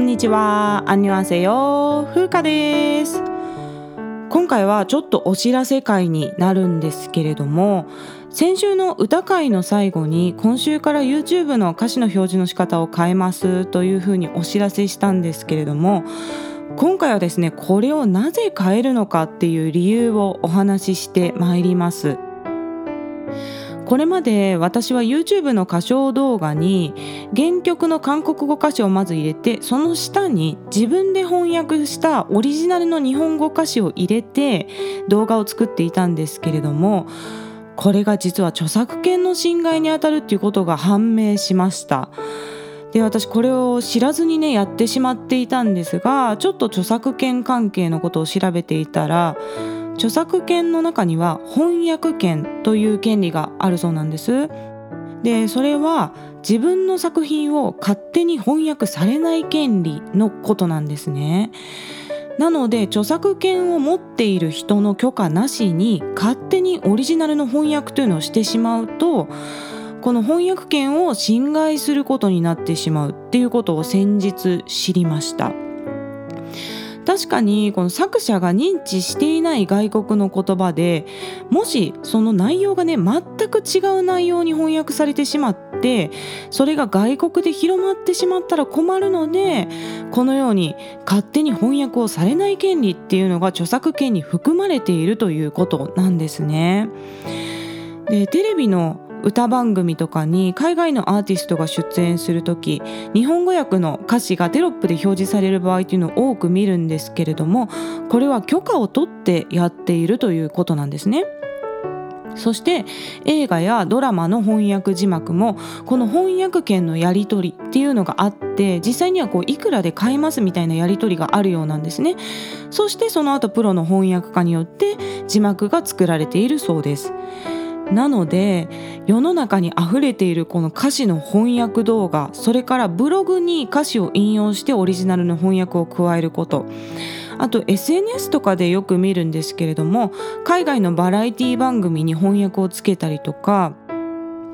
こんにちは。アンニュアンセヨ風花です。今回はちょっとお知らせ会になるんですけれども先週の歌会の最後に今週から YouTube の歌詞の表示の仕方を変えますというふうにお知らせしたんですけれども今回はですねこれをなぜ変えるのかっていう理由をお話ししてまいります。これまで私は YouTube の歌唱動画に原曲の韓国語歌詞をまず入れてその下に自分で翻訳したオリジナルの日本語歌詞を入れて動画を作っていたんですけれどもこれが実は著作権の侵害にあたるっていうことが判明しました。で私これを知らずにねやってしまっていたんですがちょっと著作権関係のことを調べていたら著作権の中には翻訳権という権利があるそうなんです。でそれは自分の作品を勝手に翻訳されない権利のことなんですね。なので著作権を持っている人の許可なしに勝手にオリジナルの翻訳というのをしてしまうとこの翻訳権を侵害することになってしまうっていうことを先日知りました確かにこの作者が認知していない外国の言葉でもしその内容がね全く違う内容に翻訳されてしまってそれが外国で広まってしまったら困るのでこのように勝手に翻訳をされない権利っていうのが著作権に含まれているということなんですね。でテレビの歌番組とかに海外のアーティストが出演する時日本語訳の歌詞がテロップで表示される場合っていうのを多く見るんですけれどもこれは許可を取ってやっているということなんですね。そして映画やドラマの翻訳字幕もこの翻訳権のやり取りっていうのがあって実際にはこういくらで買えますみたいなやり取りがあるようなんですねそしてその後プロの翻訳家によって字幕が作られているそうですなので世の中に溢れているこの歌詞の翻訳動画それからブログに歌詞を引用してオリジナルの翻訳を加えること。あと SNS とかでよく見るんですけれども海外のバラエティ番組に翻訳をつけたりとか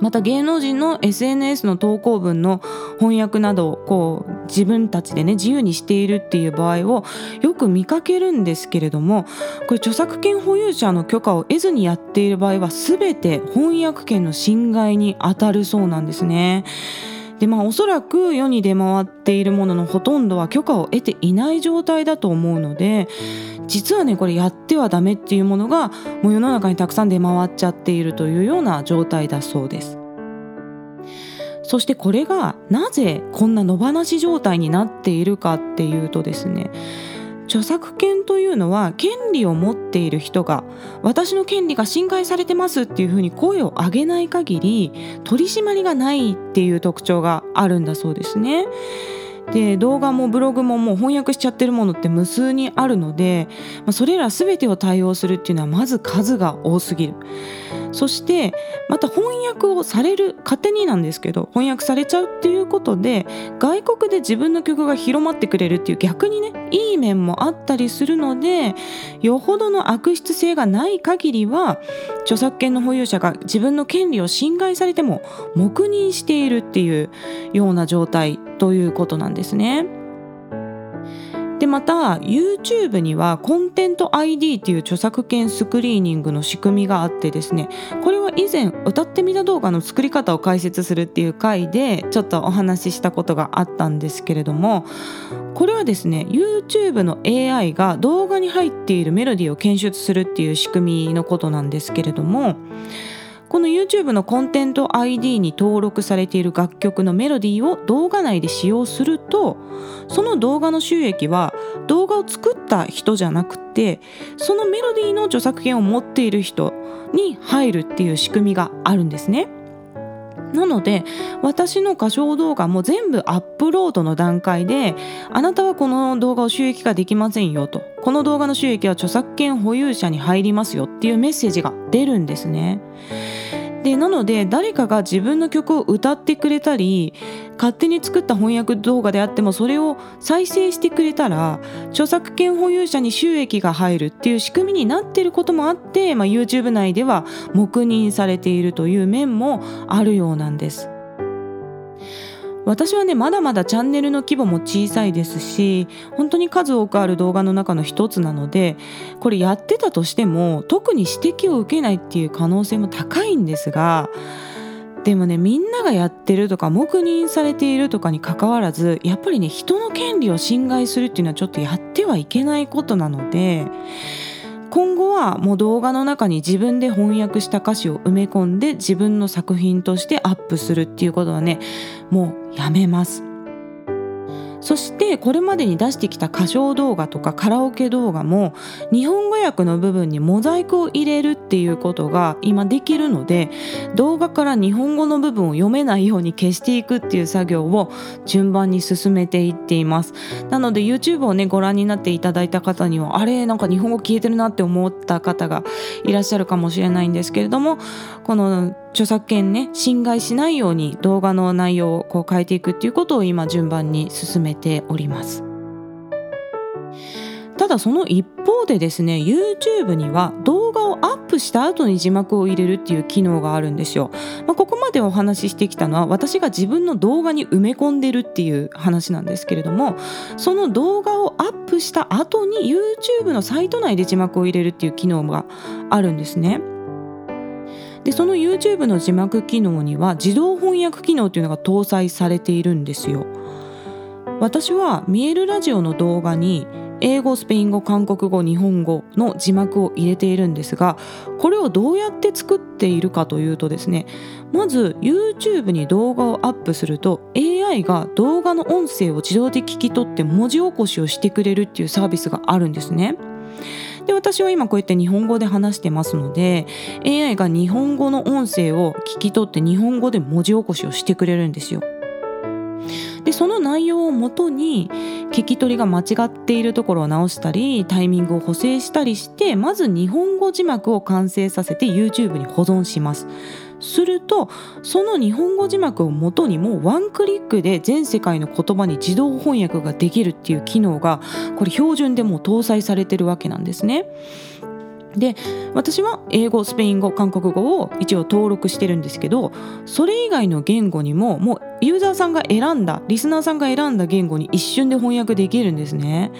また芸能人の SNS の投稿文の翻訳などをこう自分たちでね自由にしているっていう場合をよく見かけるんですけれどもこれ著作権保有者の許可を得ずにやっている場合は全て翻訳権の侵害にあたるそうなんですね。でまあおそらく世に出回っているもののほとんどは許可を得ていない状態だと思うので実はねこれやってはダメっていうものがもう世の中にたくさん出回っちゃっているというような状態だそうです。そしてこれがなぜこんな野放し状態になっているかっていうとですね著作権というのは権利を持っている人が私の権利が侵害されてますっていうふうに声を上げない限り取り締まりがないっていう特徴があるんだそうですね。で動画もブログももう翻訳しちゃってるものって無数にあるので、まあ、それら全てを対応するっていうのはまず数が多すぎるそしてまた翻訳をされる勝手になんですけど翻訳されちゃうっていうことで外国で自分の曲が広まってくれるっていう逆にねいい面もあったりするのでよほどの悪質性がない限りは著作権の保有者が自分の権利を侵害されても黙認しているっていうような状態ということなんですね。でまた YouTube にはコンテント ID っていう著作権スクリーニングの仕組みがあってですねこれは以前歌ってみた動画の作り方を解説するっていう回でちょっとお話ししたことがあったんですけれどもこれはですね YouTube の AI が動画に入っているメロディーを検出するっていう仕組みのことなんですけれどもこの YouTube のコンテント ID に登録されている楽曲のメロディーを動画内で使用するとその動画の収益は動画を作った人じゃなくてそのメロディーの著作権を持っている人に入るっていう仕組みがあるんですね。なので私の歌唱動画も全部アップロードの段階であなたはこの動画を収益化できませんよとこの動画の収益は著作権保有者に入りますよっていうメッセージが出るんですね。でなので誰かが自分の曲を歌ってくれたり勝手に作った翻訳動画であってもそれを再生してくれたら著作権保有者に収益が入るっていう仕組みになっていることもあって、まあ、YouTube 内では黙認されているという面もあるようなんです。私はねまだまだチャンネルの規模も小さいですし本当に数多くある動画の中の一つなのでこれやってたとしても特に指摘を受けないっていう可能性も高いんですがでもねみんながやってるとか黙認されているとかにかかわらずやっぱりね人の権利を侵害するっていうのはちょっとやってはいけないことなので今後はもう動画の中に自分で翻訳した歌詞を埋め込んで自分の作品としてアップするっていうことはねもうやめます。そしてこれまでに出してきた歌唱動画とかカラオケ動画も日本語訳の部分にモザイクを入れるっていうことが今できるので動画から日本語の部分を読めないように消していくっていう作業を順番に進めていっています。なので YouTube をねご覧になっていただいた方にはあれなんか日本語消えてるなって思った方がいらっしゃるかもしれないんですけれどもこの著作権ね侵害しないように動画の内容をこう変えていくっていうことを今順番に進めております。ただその一方でですね YouTube には動画をアップした後に字幕を入れるっていう機能があるんですよ、まあ、ここまでお話ししてきたのは私が自分の動画に埋め込んでるっていう話なんですけれどもその動画をアップした後に YouTube のサイト内で字幕を入れるっていう機能があるんですね。でその YouTube の字幕機能には自動翻訳機能というのが搭載されているんですよ私は見えるラジオの動画に英語スペイン語韓国語日本語の字幕を入れているんですがこれをどうやって作っているかというとですねまず YouTube に動画をアップすると AI が動画の音声を自動で聞き取って文字起こしをしてくれるっていうサービスがあるんですね。で私は今こうやって日本語で話してますので AI が日本語の音声を聞き取って日本語で文字起こしをしてくれるんですよ。でその内容をもとに聞き取りが間違っているところを直したりタイミングを補正したりしてまず日本語字幕を完成させて YouTube に保存しますするとその日本語字幕をもとにもうワンクリックで全世界の言葉に自動翻訳ができるっていう機能がこれ標準でもう搭載されてるわけなんですね。で私は英語スペイン語韓国語を一応登録してるんですけどそれ以外の言語にももうユーザーさんが選んだリスナーさんが選んだ言語に一瞬で翻訳できるんですね。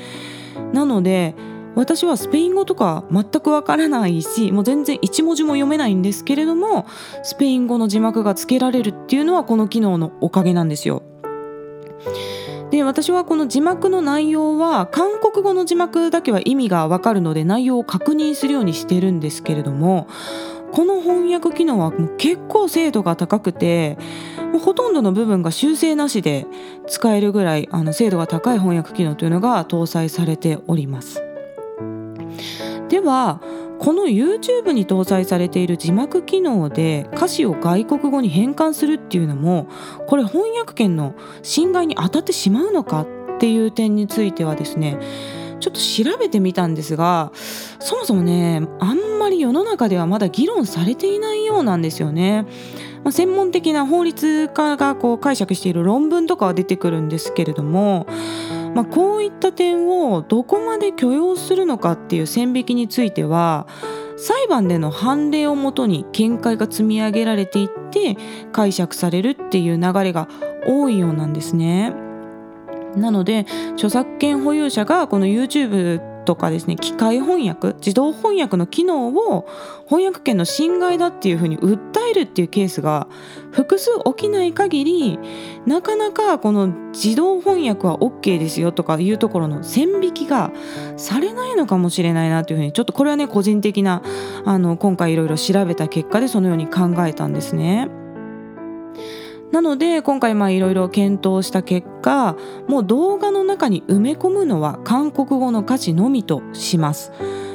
なので私はスペイン語とか全くわからないしもう全然一文字も読めないんですけれどもスペイン語の字幕がつけられるっていうのはこの機能のおかげなんですよ。で私はこの字幕の内容は韓国語の字幕だけは意味がわかるので内容を確認するようにしてるんですけれどもこの翻訳機能はもう結構精度が高くてもうほとんどの部分が修正なしで使えるぐらいあの精度が高い翻訳機能というのが搭載されております。ではこの YouTube に搭載されている字幕機能で歌詞を外国語に変換するっていうのもこれ翻訳権の侵害に当たってしまうのかっていう点についてはですねちょっと調べてみたんですがそもそもねあんまり世の中ではまだ議論されていないようなんですよね。まあ、専門的な法律家がこう解釈している論文とかは出てくるんですけれどもまあ、こういった点をどこまで許容するのかっていう線引きについては裁判での判例をもとに見解が積み上げられていって解釈されるっていう流れが多いようなんですね。なので著作権保有者がこの YouTube とかですね機械翻訳自動翻訳の機能を翻訳権の侵害だっていうふうに訴えるっていうケースが複数起きない限りなかなかこの自動翻訳は OK ですよとかいうところの線引きがされないのかもしれないなというふうにちょっとこれはね個人的なあの今回いろいろ調べた結果でそのように考えたんですね。なので今回いろいろ検討した結果もう動画の中に埋め込むのは韓国語の歌詞のみとします。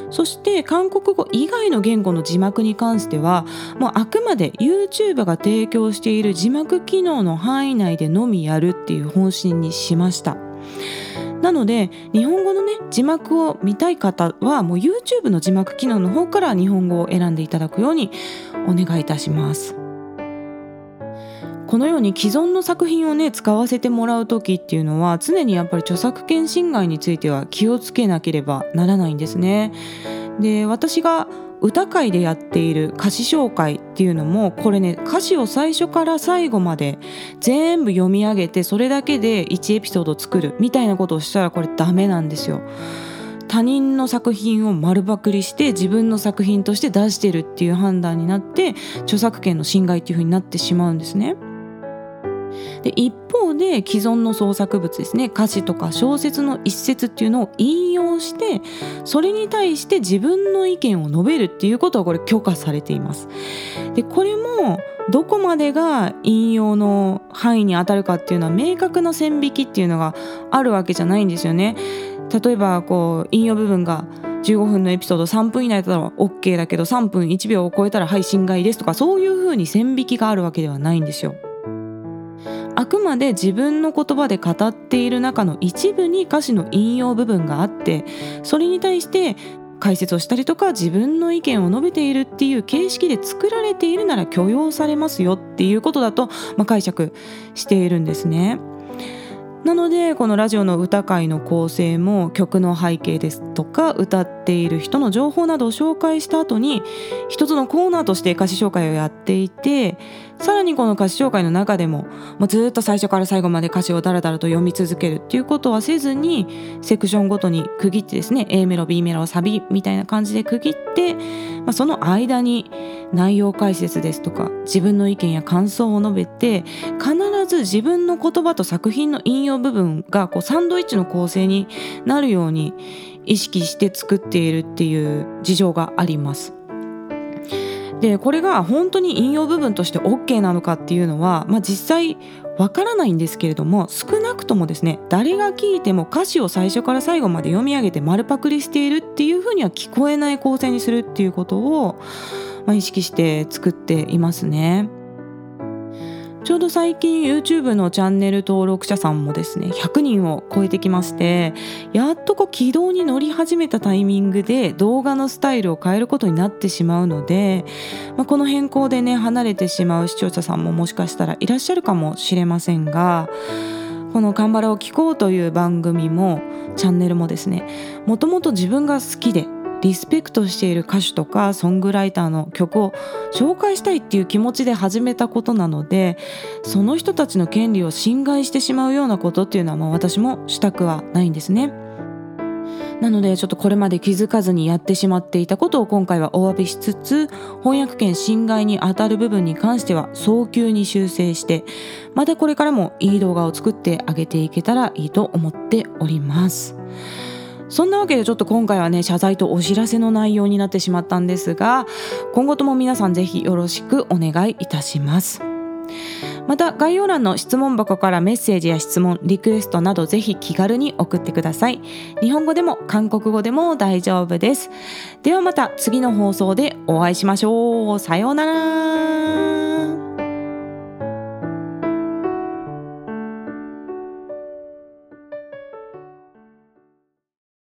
そして韓国語以外の言語の字幕に関してはもうあくまで YouTube が提供している字幕機能の範囲内でのみやるっていう方針にしました。なので日本語のね字幕を見たい方はもう YouTube の字幕機能の方から日本語を選んでいただくようにお願いいたします。このように既存の作品をね使わせてもらう時っていうのは常にやっぱり著作権侵害については気をつけなければならないんですね。で私が歌会でやっている歌詞紹介っていうのもこれね歌詞を最初から最後まで全部読み上げてそれだけで1エピソード作るみたいなことをしたらこれダメなんですよ。他人の作品を丸パクリして自分の作品として出してるっていう判断になって著作権の侵害っていう風になってしまうんですね。で一方で既存の創作物ですね歌詞とか小説の一節っていうのを引用してそれに対して自分の意見を述べるっていうことはこれ許可されています。でこれもどこまでが引用の範囲に当たるかっていうのは明確な線引きっていうのがあるわけじゃないんですよね。例えばこう引用部分が15分のエピソード3分以内だったら OK だけど3分1秒を超えたらはい侵害ですとかそういうふうに線引きがあるわけではないんですよ。あくまで自分の言葉で語っている中の一部に歌詞の引用部分があってそれに対して解説をしたりとか自分の意見を述べているっていう形式で作られているなら許容されますよっていうことだと、まあ、解釈しているんですね。なのでこのラジオの歌会の構成も曲の背景ですとか歌っている人の情報などを紹介した後に一つのコーナーとして歌詞紹介をやっていてさらにこの歌詞紹介の中でももうずっと最初から最後まで歌詞をダラダラと読み続けるっていうことはせずにセクションごとに区切ってですね A メロ B メロサビみたいな感じで区切って、まあ、その間に内容解説ですとか自分の意見や感想を述べて必ず自分の言葉と作品の引用部分がこうサンドイッチの構成になるように意識して作っているっていう事情があります。でこれが本当に引用部分として OK なのかっていうのは、まあ、実際わからないんですけれども少なくともですね誰が聞いても歌詞を最初から最後まで読み上げて丸パクリしているっていうふうには聞こえない構成にするっていうことを、まあ、意識して作っていますね。ちょうど最近 YouTube のチャンネル登録者さんもですね100人を超えてきましてやっとこう軌道に乗り始めたタイミングで動画のスタイルを変えることになってしまうので、まあ、この変更でね離れてしまう視聴者さんももしかしたらいらっしゃるかもしれませんがこの「カンバラを聴こう」という番組もチャンネルもですねもともと自分が好きでリスペクトしている歌手とかソングライターの曲を紹介したいっていう気持ちで始めたことなのでその人たちの権利を侵害してしまうようなことっていうのはまあ私もしたくはないんですね。なのでちょっとこれまで気づかずにやってしまっていたことを今回はお詫びしつつ翻訳権侵害にあたる部分に関しては早急に修正してまたこれからもいい動画を作ってあげていけたらいいと思っております。そんなわけでちょっと今回はね謝罪とお知らせの内容になってしまったんですが今後とも皆さんぜひよろしくお願いいたします。また概要欄の質問箱からメッセージや質問リクエストなどぜひ気軽に送ってください。日本語でも韓国語でも大丈夫です。ではまた次の放送でお会いしましょう。さようなら。